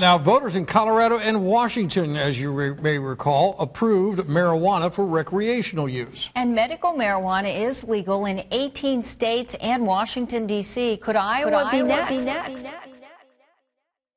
Now, voters in Colorado and Washington, as you re may recall, approved marijuana for recreational use. And medical marijuana is legal in 18 states and Washington, D.C. Could Iowa, Could be, Iowa next? be next?